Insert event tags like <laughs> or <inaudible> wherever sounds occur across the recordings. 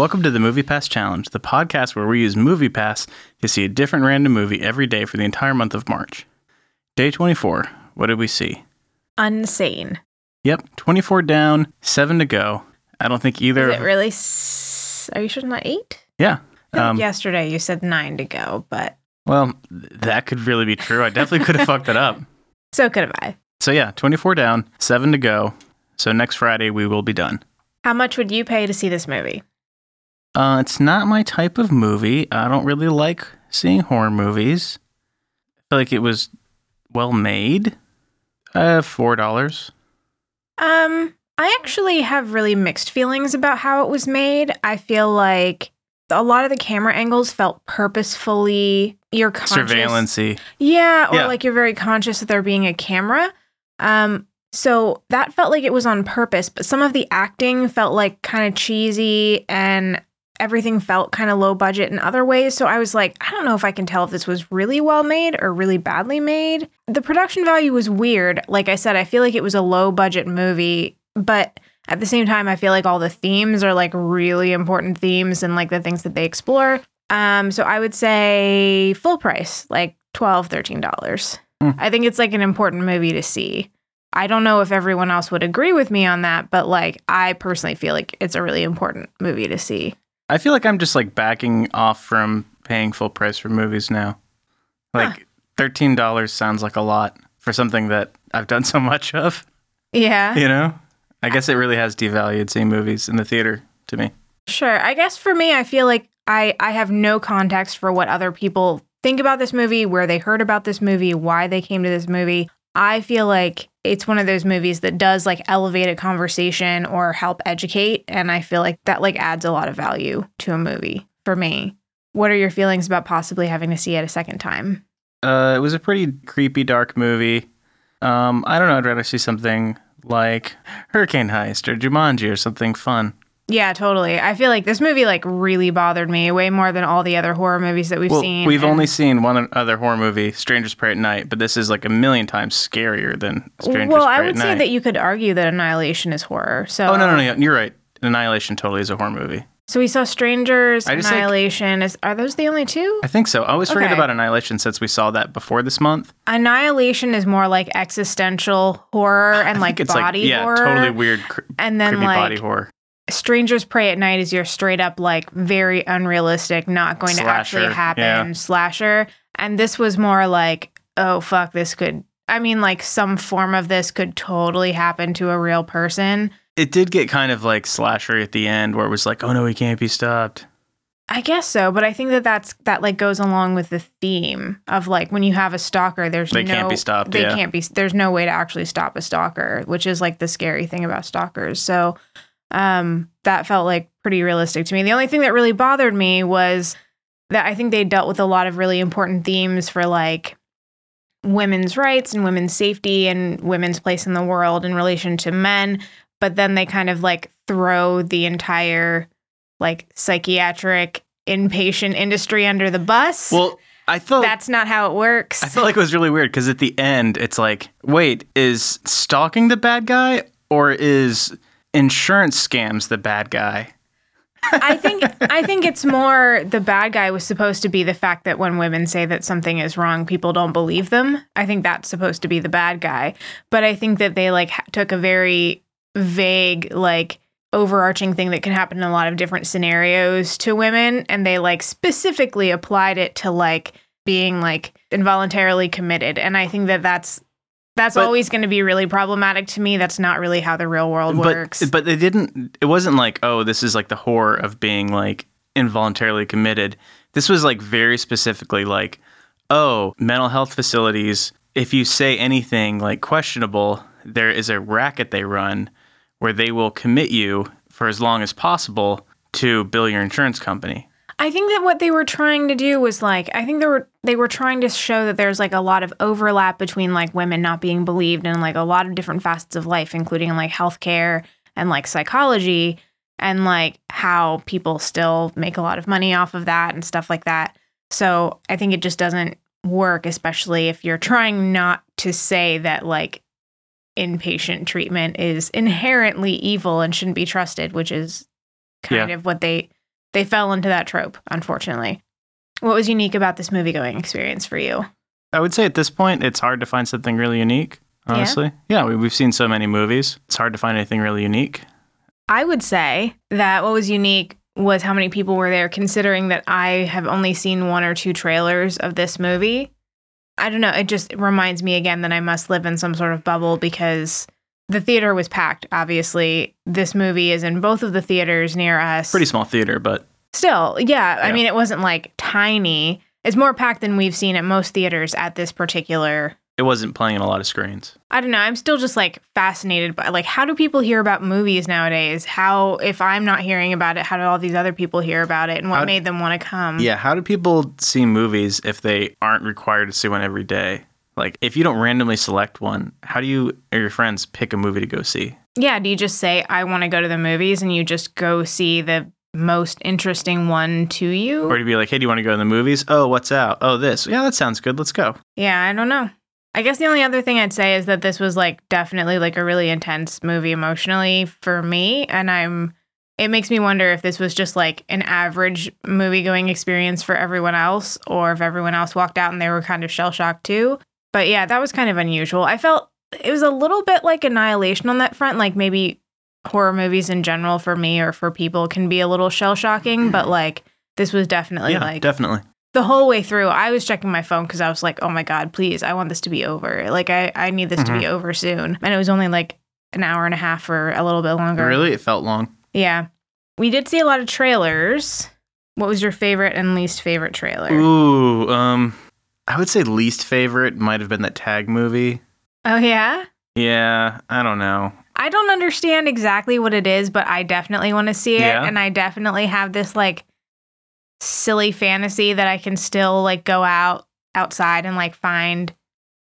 Welcome to the Movie Pass Challenge, the podcast where we use Movie Pass to see a different random movie every day for the entire month of March. Day 24. What did we see? Unsane. Yep, 24 down, 7 to go. I don't think either. Is it really? S- Are you sure it's not eight? Yeah. I think Um, yesterday you said nine to go, but Well, that could really be true. I definitely could have fucked that up. <laughs> so could have I. So yeah, 24 down, 7 to go. So next Friday we will be done. How much would you pay to see this movie? Uh, it's not my type of movie. I don't really like seeing horror movies. I feel like it was well made. Uh, four dollars. Um, I actually have really mixed feelings about how it was made. I feel like a lot of the camera angles felt purposefully you're conscious. Surveillancy. Yeah, or Yeah. like you're very conscious of there being a camera. Um, so that felt like it was on purpose, but some of the acting felt like kind of cheesy and everything felt kind of low budget in other ways. So I was like, I don't know if I can tell if this was really well made or really badly made. The production value was weird. Like I said, I feel like it was a low budget movie, but at the same time, I feel like all the themes are like really important themes and like the things that they explore. Um, so I would say full price, like $12, $13. Hmm. I think it's like an important movie to see. I don't know if everyone else would agree with me on that, but like I personally feel like it's a really important movie to see. I feel like I'm just like backing off from paying full price for movies now. Like thirteen dollars sounds like a lot for something that I've done so <laughs> much of. Yeah. You know, I guess it really has devalued seeing movies in the theater to me. Sure. I guess for me, I feel like I, I have no context for what other people think about this movie, where they heard about this movie, why they came to this movie. I feel like it's one of those movies that does like elevate a conversation or help educate. And I feel like that like adds a lot of value to a movie for me. What are your feelings about possibly having to see it a second time? Uh, it was a pretty creepy, dark movie. Um, I don't know. I'd rather see something like Hurricane Heist or Jumanji or something fun. Yeah, totally. I feel like this movie like really bothered me way more than all the other horror movies that we've well, seen. we've and- only seen one other horror movie, Strangers Prey at Night, but this is like a million times scarier than Strangers Prey at Night. well, I would say that you could argue that Annihilation is horror. So oh no, no, no, you're right. Annihilation totally is a horror movie. So we saw Strangers, just, like- Annihilation. is are those the only two? I think so. I always forget Okay. about Annihilation since we saw that before this month. Annihilation is more like existential horror <sighs> and like body like yeah, horror. totally weird, cr- And then creepy like body horror. Strangers Prey at Night is your straight up like very unrealistic, not going to actually happen yeah. slasher. And this was more like, oh fuck, this could. I mean, like some form of this could totally happen to a real person. It did get kind of like slasher at the end, where it was like, oh no, he can't be stopped. I guess so, but I think that that's that like goes along with the theme of like when you have a stalker, there's They no can't be stopped, They yeah. can't be. There's no way to actually stop a stalker, which is like the scary thing about stalkers. So, um, that felt like pretty realistic to me. The only thing that really bothered me was that I think they dealt with a lot of really important themes for like women's rights and women's safety and women's place in the world in relation to men, but then they kind of like throw the entire like psychiatric inpatient industry under the bus. Well, I thought That's not how it works. I felt like it was really weird because at the end, it's like, wait, is stalking the bad guy or is insurance scams the bad guy? I think <laughs> I think it's more the bad guy was supposed to be the fact that when women say that something is wrong, people don't believe them. I think that's supposed to be the bad guy. But I think that they like took a very vague like overarching thing that can happen in a lot of different scenarios to women and they like specifically applied it to like being like involuntarily committed and I think that that's that's But- always going to be really problematic to me. That's not really how the real world works. But but they didn't. It wasn't like oh, this is like the horror of being like involuntarily committed. This was like very specifically like oh, mental health facilities. If you say anything like questionable, there is a racket they run where they will commit you for as long as possible to bill your insurance company. I think that what they were trying to do was like I think they were they were trying to show that there's like a lot of overlap between like women not being believed in like a lot of different facets of life, including like healthcare and like psychology and like how people still make a lot of money off of that and stuff like that. So I think it just doesn't work, especially if you're trying not to say that like inpatient treatment is inherently evil and shouldn't be trusted, which is kind Yeah. of what they they fell into that trope, unfortunately. What was unique about this movie going experience for you? I would say at this point, it's hard to find something really unique. Yeah? Honestly, yeah, we, we've seen so many movies. It's hard to find anything really unique. I would say that what was unique was how many people were there, considering that I have only seen one or two trailers of this movie. I don't know. It just reminds me again that I must live in some sort of bubble because the theater was packed. Obviously, this movie is in both of the theaters near us. Pretty small theater, but Still, yeah. I mean, it wasn't like tiny. It's more packed than we've seen at most theaters at this particular. it wasn't playing in a lot of screens. I don't know. I'm still just like fascinated by like how do people hear about movies nowadays? How if I'm not hearing about it, how do all these other people hear about it, and what How- made them want to come? Yeah, how do people see movies if they aren't required to see one every day? Like, if you don't randomly select one, how do you or your friends pick a movie to go see? Yeah. Do you just say I want to go to the movies, and you just go see the most interesting one to you? Or to be like, hey, do you want to go to the movies? Oh, what's out? Oh, this. Yeah, that sounds good. Let's go. Yeah, I don't know. I guess the only other thing I'd say is that this was like definitely like a really intense movie emotionally for me. And I'm, it makes me wonder if this was just like an average movie going experience for everyone else or if everyone else walked out and they were kind of shell shocked too. But yeah, that was kind of unusual. I felt it was a little bit like Annihilation on that front. Like maybe horror movies in general for me or for people can be a little shell shocking, but like this was definitely yeah, like definitely. the whole way through i was checking my phone because i was like oh my god please i want this to be over like i, I need this to be over soon and it was only like an hour and a half or a little bit longer Really? It felt long. yeah we did see a lot of trailers what was your favorite and least favorite trailer Ooh, um, I would say least favorite might have been that tag movie. oh yeah Yeah, I don't know. I don't understand exactly what it is but i definitely want to see it Yeah? and i definitely have this like silly fantasy that i can still like go out outside and like find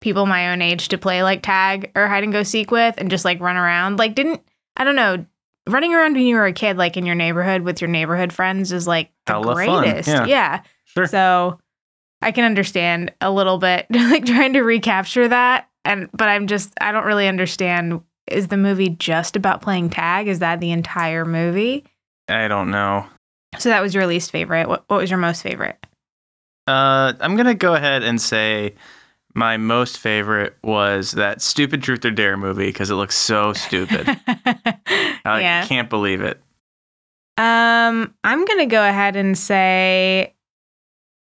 people my own age to play like tag or hide and go seek with and just like run around. Like, didn't I don't know, running around when you were a kid, like in your neighborhood with your neighborhood friends, is like the Hella fun, greatest. yeah. Sure. So I can understand a little bit <laughs> like trying to recapture that. And but I'm just I don't really understand. Is the movie just about playing tag? Is that the entire movie? I don't know. So that was your least favorite. What what was your most favorite? Uh, I'm gonna go ahead and say my most favorite was that stupid Truth or Dare movie because it looks so stupid. <laughs> I yeah. can't believe it. Um, I'm gonna go ahead and say,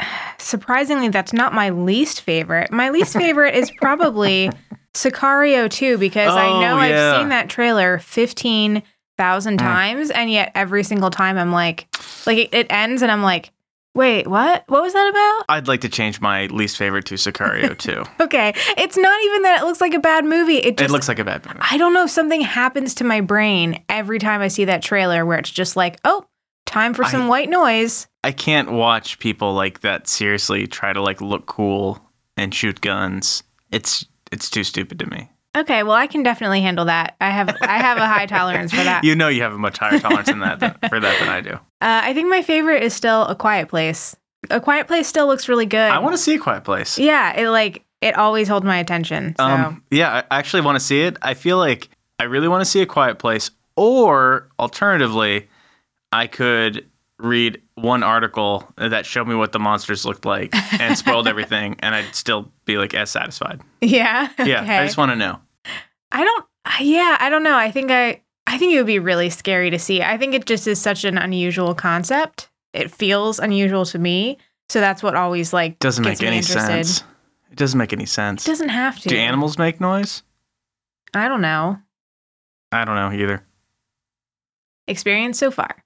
<sighs> surprisingly, that's not my least favorite. My least <laughs> favorite is probably Sicario 2 because I Oh, know yeah. I've seen that trailer fifteen thousand Mm. times, and yet every single time I'm like, like it, it ends, and I'm like, wait, what? What was that about? I'd like to change my least favorite to Sicario <laughs> too. Okay, it's not even that it looks like a bad movie. It just it looks like a bad movie. I don't know. Something happens to my brain every time I see that trailer where it's just like, oh, time for I- some white noise. I can't watch people like that seriously try to like look cool and shoot guns. It's it's too stupid to me. Okay, well, I can definitely handle that. I have I have a high tolerance for that. <laughs> You know you have a much higher tolerance than that than, for that than I do. Uh, I think my favorite is still A Quiet Place. A Quiet Place still looks really good. I want to see a quiet place. Yeah, it like it always holds my attention. So Um, yeah, I actually want to see it. I feel like I really want to see a quiet place. Or alternatively, I could read one article that showed me what the monsters looked like and <laughs> spoiled everything, and I'd still be like as satisfied. yeah, Yeah, okay. I just want to know. I don't. Yeah, I don't know. I think I. I think it would be really scary to see. I think it just is such an unusual concept. It feels unusual to me, so that's what always like Doesn't make any interested. sense. It doesn't make any sense. It sense. doesn't have to. Do animals make noise? I don't know. I don't know either. Experience so far.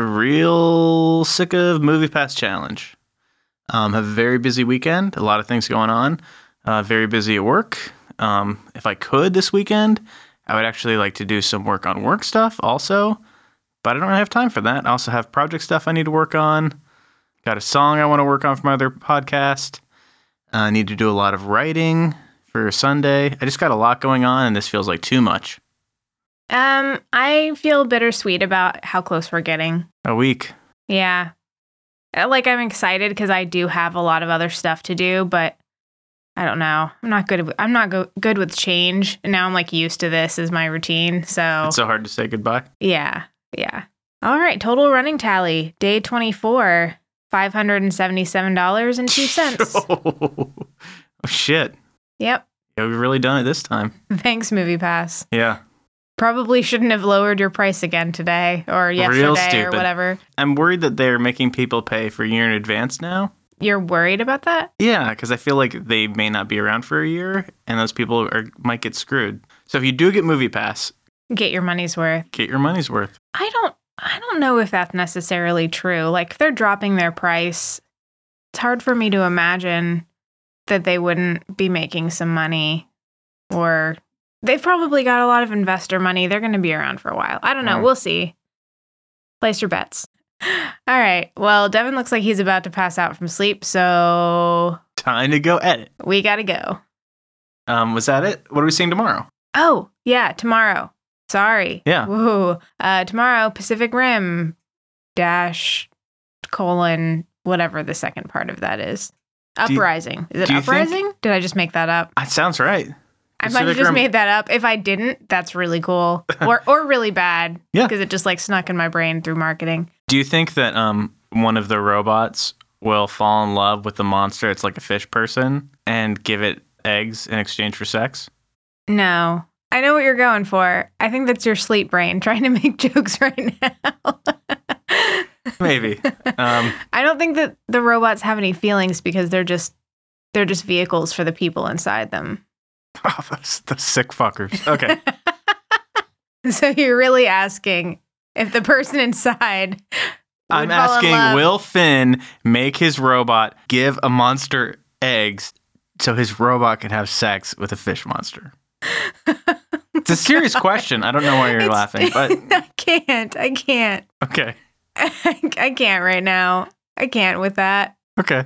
Real sick of Movie Pass Challenge. Um, have a very busy weekend. A lot of things going on. Uh, very busy at work. Um, if I could this weekend, I would actually like to do some work on work stuff also, but I don't really have time for that. I also have project stuff I need to work on. Got a song I want to work on for my other podcast. Uh, I need to do a lot of writing for Sunday. I just got a lot going on, and this feels like too much. Um, I feel bittersweet about how close we're getting. A week. Yeah. Uh, Like I'm excited because I do have a lot of other stuff to do, but I don't know. I'm not good. I'm not go- good with change. And now I'm like used to this as my routine. So It's so hard to say goodbye. yeah, yeah. All right, total running tally, day 24, $577.02. <laughs> oh shit. yep. Yeah, we've really done it this time. <laughs> Thanks, Movie Pass. Yeah. Probably shouldn't have lowered your price again today or yesterday or whatever. I'm worried that they're making people pay for a year in advance now. You're worried about that? Yeah, because I feel like they may not be around for a year, and those people are might get screwed. So if you do get Movie Pass, Get your money's worth. get your money's worth. I don't I don't know if that's necessarily true. Like if they're dropping their price, it's hard for me to imagine that they wouldn't be making some money or they've probably got a lot of investor money. They're going to be around for a while. I don't know. We'll see. Place your bets. <gasps> All right. Well, Devin looks like he's about to pass out from sleep, so Time to go edit. we got to go. Um, was that it? What are we seeing tomorrow? Oh, yeah, tomorrow. Sorry. Yeah. Woo. Uh, tomorrow, Pacific Rim dash colon whatever the second part of that is. Do you- Uprising. is it you think- uprising? Did I just make that up? That sounds right. I might have just made that up. If I didn't, that's really cool. <laughs> or or really bad. Yeah. Because it just like snuck in my brain through marketing. Do you think that um one of the robots will fall in love with the monster? It's like a fish person and give it eggs in exchange for sex. No. I know what you're going for. I think that's your sleep brain <laughs> trying to make jokes right now. <laughs> Maybe. um, I don't think that the robots have any feelings because they're just they're just vehicles for the people inside them. Oh, those, those sick fuckers. Okay. <laughs> so you're really asking if the person inside I'm in asking, love. will Finn make his robot give a monster eggs so his robot can have sex with a fish monster? <laughs> It's a serious question. I don't know why you're It's- laughing, but <laughs> I can't. I can't. okay. I can't right now. I can't with that. Okay.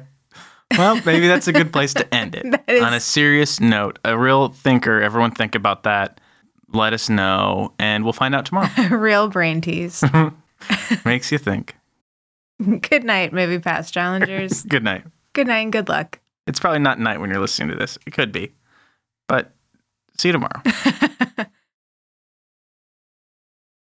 Well, maybe that's a good place to end it. <laughs> On a serious note, a real thinker, everyone think about that. Let us know, and we'll find out tomorrow. <laughs> real brain tease. <laughs> Makes you think. good night, movie pass challengers. Good night. good night and good luck. It's probably not night when you're listening to this. It could be. But see you tomorrow.